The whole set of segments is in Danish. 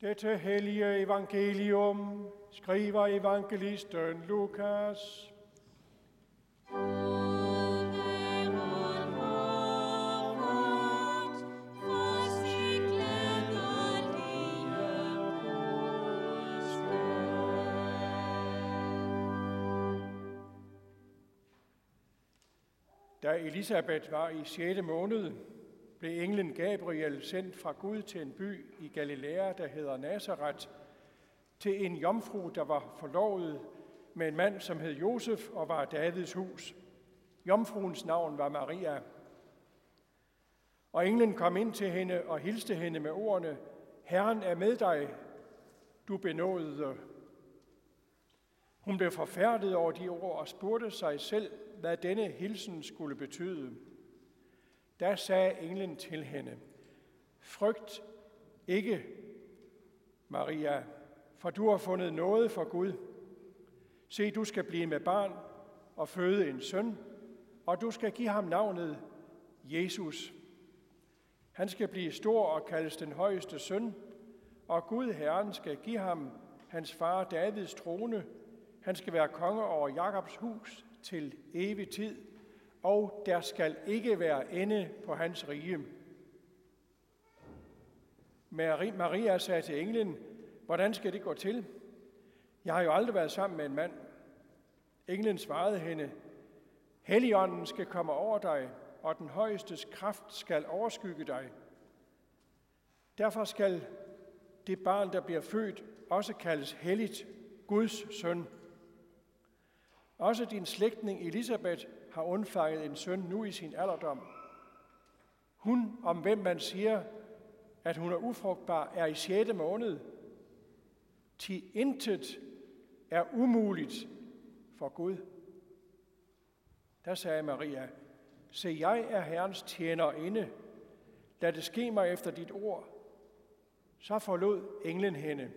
Dette hellige evangelium skriver evangelisten Lukas. Da Elisabeth var i 6. måned, blev englen Gabriel sendt fra Gud til en by i Galilea, der hedder Nazareth, til en jomfru, der var forlovet med en mand, som hed Josef og var Davids hus. Jomfruens navn var Maria. Og englen kom ind til hende og hilste hende med ordene, Herren er med dig, du benådede. Hun blev forfærdet over de ord og spurgte sig selv, hvad denne hilsen skulle betyde. Der sagde englen til hende, frygt ikke, Maria, for du har fundet noget for Gud. Se, du skal blive med barn og føde en søn, og du skal give ham navnet Jesus. Han skal blive stor og kaldes den højeste søn, og Gud Herren skal give ham hans far Davids trone. Han skal være konge over Jakobs hus til evig tid, og der skal ikke være ende på hans rige. Maria sagde til englen, hvordan skal det gå til? Jeg har jo aldrig været sammen med en mand. Englen svarede hende, Helligånden skal komme over dig, og den højestes kraft skal overskygge dig. Derfor skal det barn, der bliver født, også kaldes helligt, Guds søn. Også din slægtning Elisabeth har undfanget en søn nu i sin alderdom. Hun, om hvem man siger, at hun er ufrugtbar, er i 6. måned. Til intet er umuligt for Gud. Der sagde Maria, Se, jeg er Herrens tjenerinde. Lad det ske mig efter dit ord. Så forlod englen hende.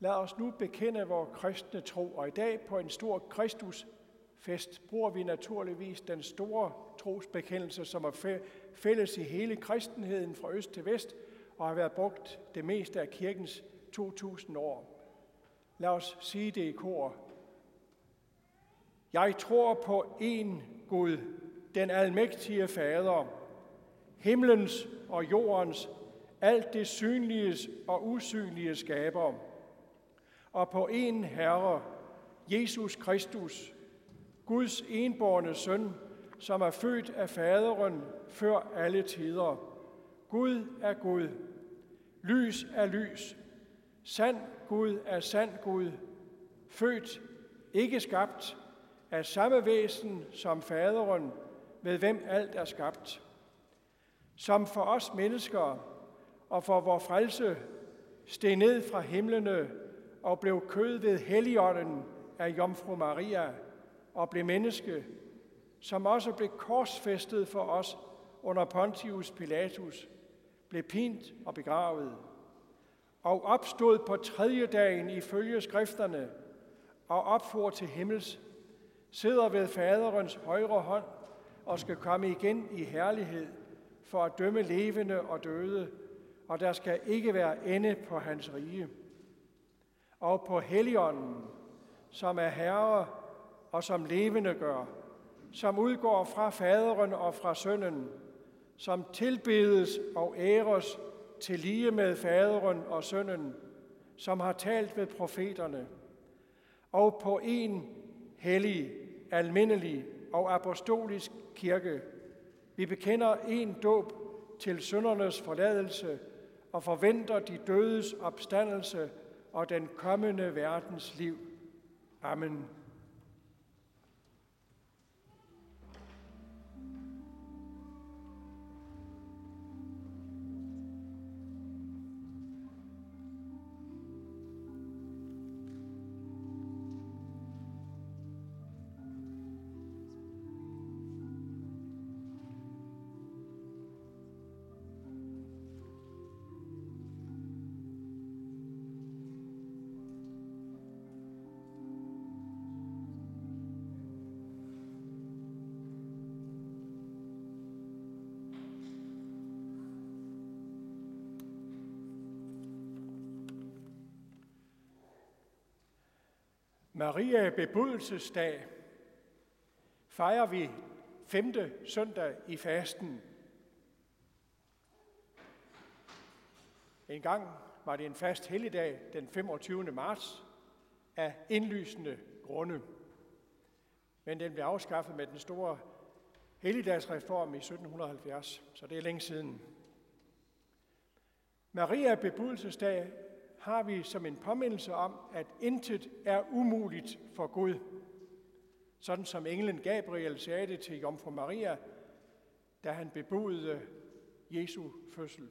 Lad os nu bekende vores kristne tro, og i dag på en stor Kristus fest bruger vi naturligvis den store trosbekendelse, som er fælles i hele kristenheden fra øst til vest, og har været brugt det meste af kirkens 2000 år. Lad os sige det i kor. Jeg tror på én Gud, den almægtige Fader, himlens og jordens, alt det synlige og usynlige skaber, og på én Herre, Jesus Kristus, Guds enborne søn, som er født af faderen før alle tider. Gud er Gud, lys er lys, sand Gud er sand Gud, født, ikke skabt, af samme væsen som faderen, med hvem alt er skabt. Som for os mennesker og for vor frelse steg ned fra himlene og blev kød ved Helligånden af Jomfru Maria og blev menneske, som også blev korsfæstet for os under Pontius Pilatus, blev pint og begravet, og opstod på tredje dagen ifølge skrifterne og opfor til himmels, sidder ved faderens højre hånd og skal komme igen i herlighed for at dømme levende og døde, og der skal ikke være ende på hans rige. Og på Helligånden, som er Herre og som levende gør, som udgår fra faderen og fra sønnen, som tilbedes og æres til lige med faderen og sønnen, som har talt ved profeterne, og på en hellig, almindelig og apostolisk kirke. Vi bekender en dåb til søndernes forladelse og forventer de dødes opstandelse og den kommende verdens liv. Amen. Maria bebudelsesdag fejrer vi femte søndag i fasten. En gang var det en fast helligdag den 25. marts af indlysende grunde. Men den blev afskaffet med den store helligdagsreform i 1770, så det er længe siden. Maria bebudelsesdag har vi som en påmindelse om, at intet er umuligt for Gud. Sådan som englen Gabriel sagde det til Jomfru Maria, da han bebudede Jesu fødsel.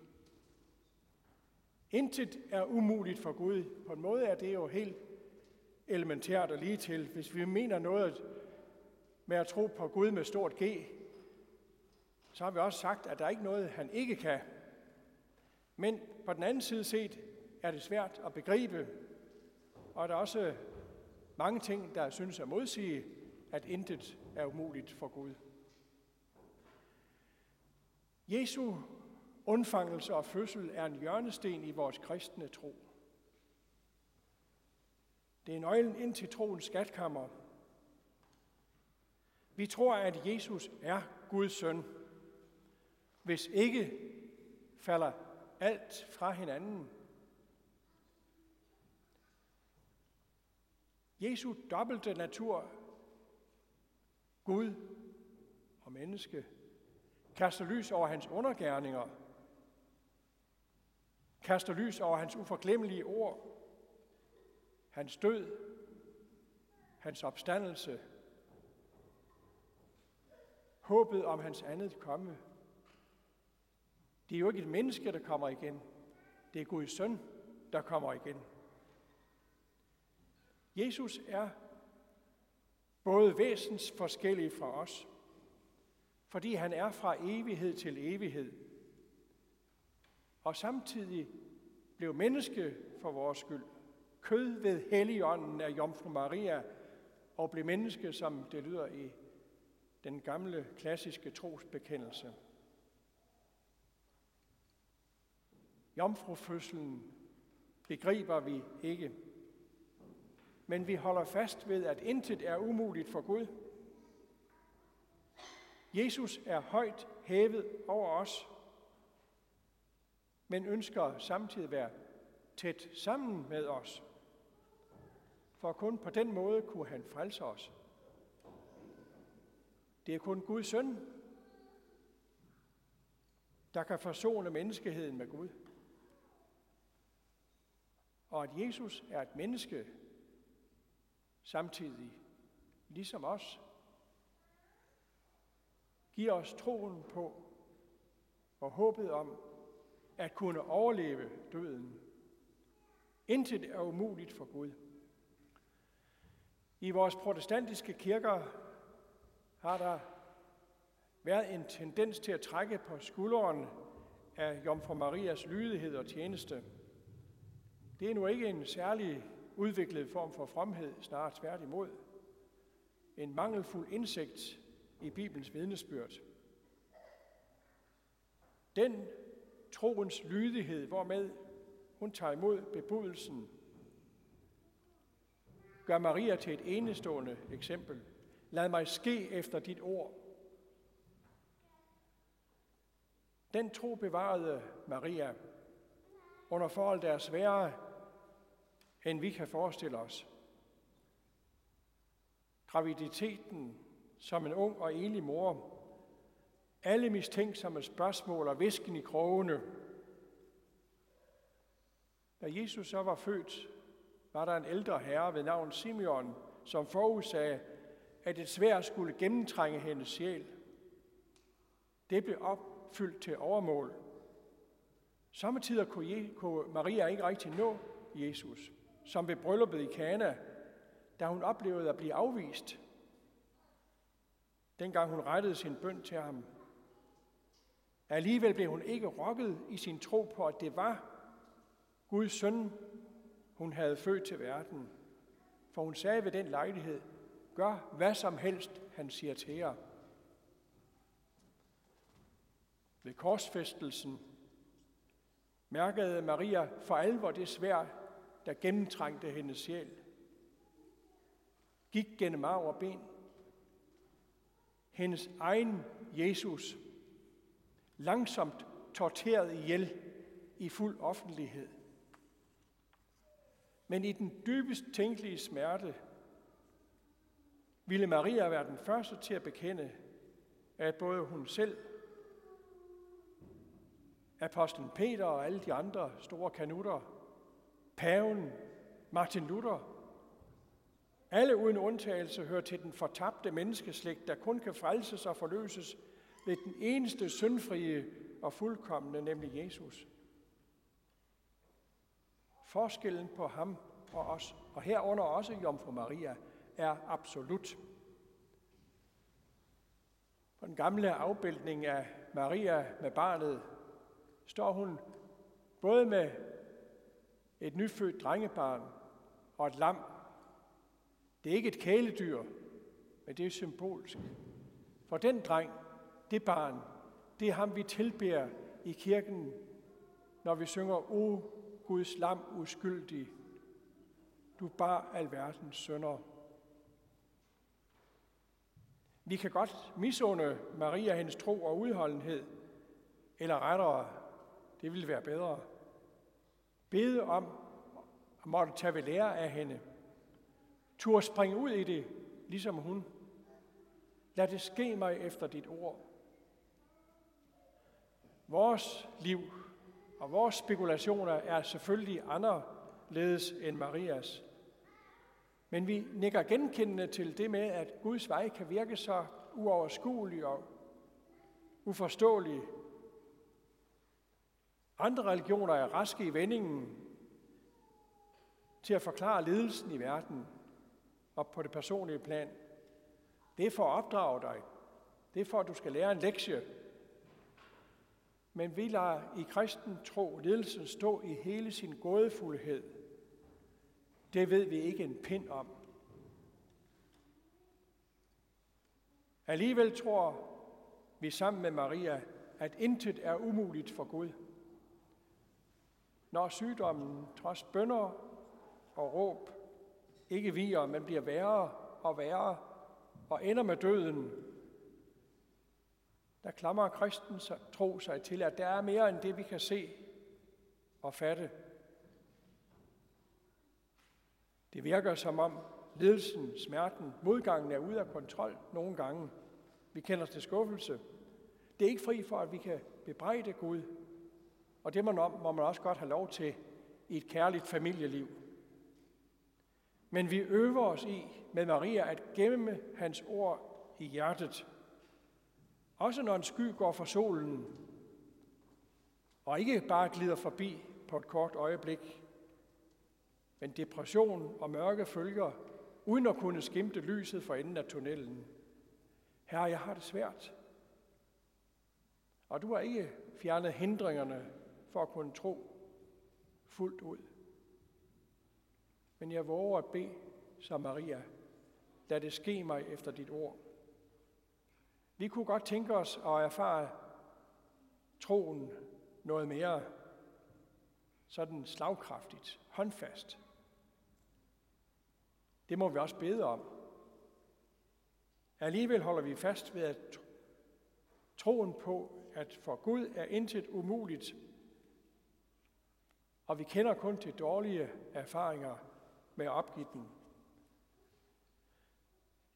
Intet er umuligt for Gud. På en måde er det jo helt elementært og lige til. Hvis vi mener noget med at tro på Gud med stort G, så har vi også sagt, at der er ikke noget, han ikke kan. Men på den anden side set er det svært at begribe, og der er også mange ting, der synes at modsige, at intet er umuligt for Gud. Jesu undfangelse og fødsel er en hjørnesten i vores kristne tro. Det er nøglen ind til troens skatkammer. Vi tror, at Jesus er Guds søn. Hvis ikke falder alt fra hinanden. Jesu dobbelte natur, Gud og menneske, kaster lys over hans undergærninger, kaster lys over hans uforglemmelige ord, hans død, hans opstandelse, håbet om hans andet komme. Det er jo ikke et menneske, der kommer igen. Det er Guds søn, der kommer igen. Jesus er både væsens forskellig fra os, fordi han er fra evighed til evighed, og samtidig blev menneske for vores skyld, kød ved helligånden af Jomfru Maria, og blev menneske, som det lyder i den gamle klassiske trosbekendelse. Jomfrufødselen begriber vi ikke, men vi holder fast ved, at intet er umuligt for Gud. Jesus er højt hævet over os, men ønsker samtidig at være tæt sammen med os. For kun på den måde kunne han frelse os. Det er kun Guds søn, der kan forsone menneskeheden med Gud. Og at Jesus er et menneske, samtidig, ligesom os, giver os troen på og håbet om at kunne overleve døden. Intet er umuligt for Gud. I vores protestantiske kirker har der været en tendens til at trække på skulderen af Jomfru Marias lydighed og tjeneste. Det er nu ikke en særlig udviklet form for fromhed, snarere tværtimod. En mangelfuld indsigt i Bibelens vidnesbyrd. Den troens lydighed, hvormed hun tager imod bebudelsen, gør Maria til et enestående eksempel. Lad mig ske efter dit ord. Den tro bevarede Maria under forhold, der er svære end vi kan forestille os. Graviditeten som en ung og enlig mor, alle mistænksomme spørgsmål og visken i krogene. Da Jesus så var født, var der en ældre herre ved navn Simeon, som forudsagde, at et svær skulle gennemtrænge hendes sjæl. Det blev opfyldt til overmål. Samtidig kunne Maria ikke rigtig nå Jesus som ved brylluppet i Kana, da hun oplevede at blive afvist. Dengang hun rettede sin bøn til ham. Alligevel blev hun ikke rokket i sin tro på, at det var Guds søn, hun havde født til verden. For hun sagde ved den lejlighed, gør hvad som helst, han siger til jer. Ved korsfæstelsen mærkede Maria for alvor det svær, der gennemtrængte hendes sjæl. gik gennem arv og ben. Hendes egen Jesus langsomt torteret ihjel i fuld offentlighed. Men i den dybest tænkelige smerte ville Maria være den første til at bekende, at både hun selv, apostlen Peter og alle de andre store kanutter, paven, Martin Luther, alle uden undtagelse hører til den fortabte menneskeslægt, der kun kan frelses og forløses ved den eneste syndfrie og fuldkommende, nemlig Jesus. Forskellen på ham og os, og herunder også Jomfru Maria, er absolut. På den gamle afbildning af Maria med barnet står hun både med et nyfødt drengebarn og et lam. Det er ikke et kæledyr, men det er symbolsk. For den dreng, det barn, det er ham, vi tilbærer i kirken, når vi synger, O Guds lam uskyldig, du bar alverdens sønder. Vi kan godt misunde Maria hendes tro og udholdenhed, eller rettere, det ville være bedre. Bede om at måtte tage ved lære af hende. Tur springe ud i det, ligesom hun. Lad det ske mig efter dit ord. Vores liv og vores spekulationer er selvfølgelig anderledes end Marias. Men vi nikker genkendende til det med, at Guds vej kan virke så uoverskuelig og uforståelig. Andre religioner er raske i vendingen til at forklare ledelsen i verden og på det personlige plan. Det er for at opdrage dig. Det er for, at du skal lære en lektie. Men vi lader i kristen tro ledelsen stå i hele sin gådefuldhed – det ved vi ikke en pind om. Alligevel tror vi sammen med Maria, at intet er umuligt for Gud. Når sygdommen trods bønder og råb ikke viger, men bliver værre og værre og ender med døden, der klamrer kristen tro sig til, at der er mere end det, vi kan se og fatte. Det virker som om lidelsen, smerten, modgangen er ude af kontrol nogle gange. Vi kender til skuffelse. Det er ikke fri for, at vi kan bebrejde Gud. Og det må man også godt have lov til i et kærligt familieliv. Men vi øver os i med Maria at gemme hans ord i hjertet. Også når en sky går for solen, og ikke bare glider forbi på et kort øjeblik, men depression og mørke følger, uden at kunne skimte lyset for enden af tunnelen. Herre, jeg har det svært. Og du har ikke fjernet hindringerne for at kunne tro fuldt ud. Men jeg våger at bede, som Maria, lad det ske mig efter dit ord. Vi kunne godt tænke os at erfare troen noget mere sådan slagkraftigt, håndfast. Det må vi også bede om. Alligevel holder vi fast ved at troen på, at for Gud er intet umuligt, og vi kender kun til dårlige erfaringer med opgivning.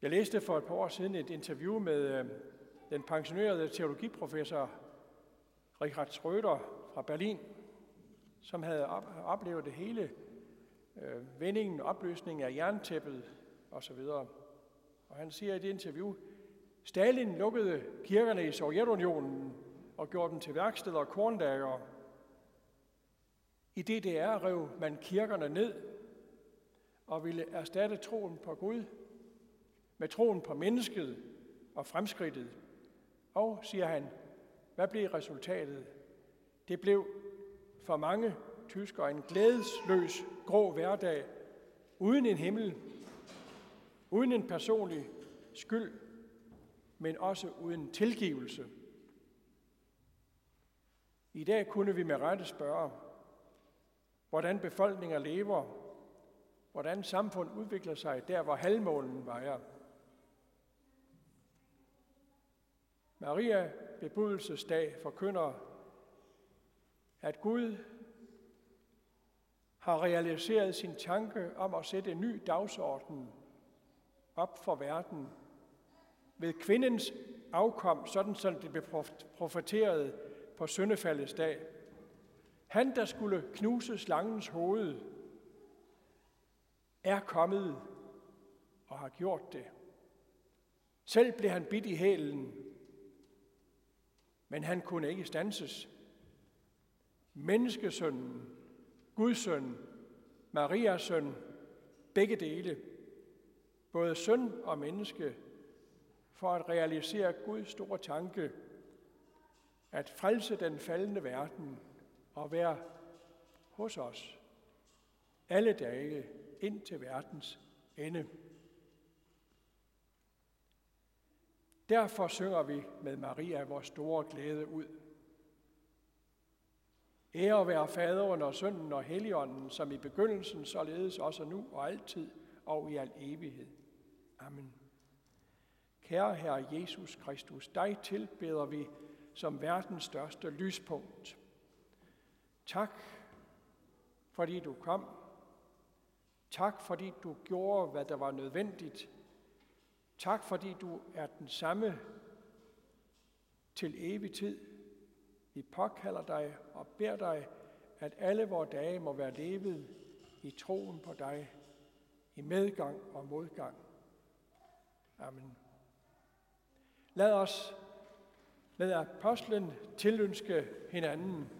Jeg læste for et par år siden et interview med øh, den pensionerede teologiprofessor Richard Schröder fra Berlin, som havde oplevet det hele øh, vendingen, opløsningen af jerntæppet osv. Og han siger i det interview, Stalin lukkede kirkerne i Sovjetunionen og gjorde dem til værksteder og kornlager, i DDR rev man kirkerne ned og ville erstatte troen på Gud med troen på mennesket og fremskridtet. Og, siger han, hvad blev resultatet? Det blev for mange tyskere en glædesløs grå hverdag, uden en himmel, uden en personlig skyld, men også uden tilgivelse. I dag kunne vi med rette spørge, hvordan befolkninger lever, hvordan samfund udvikler sig der, hvor halvmålen vejer. Maria bebudelsesdag forkynder, at Gud har realiseret sin tanke om at sætte en ny dagsorden op for verden ved kvindens afkom, sådan som det blev profeteret på søndefaldets dag. Han, der skulle knuse slangens hoved, er kommet og har gjort det. Selv blev han bidt i hælen, men han kunne ikke stanses. Menneskesønnen, Guds søn, Marias søn, begge dele, både søn og menneske, for at realisere Guds store tanke, at frelse den faldende verden og være hos os alle dage ind til verdens ende. Derfor synger vi med Maria vores store glæde ud. Ære være faderen og sønnen og helligånden, som i begyndelsen, således også nu og altid og i al evighed. Amen. Kære Herre Jesus Kristus, dig tilbeder vi som verdens største lyspunkt. Tak, fordi du kom. Tak, fordi du gjorde, hvad der var nødvendigt. Tak, fordi du er den samme til evig tid. Vi påkalder dig og beder dig, at alle vores dage må være levet i troen på dig, i medgang og modgang. Amen. Lad os med apostlen tilønske hinanden.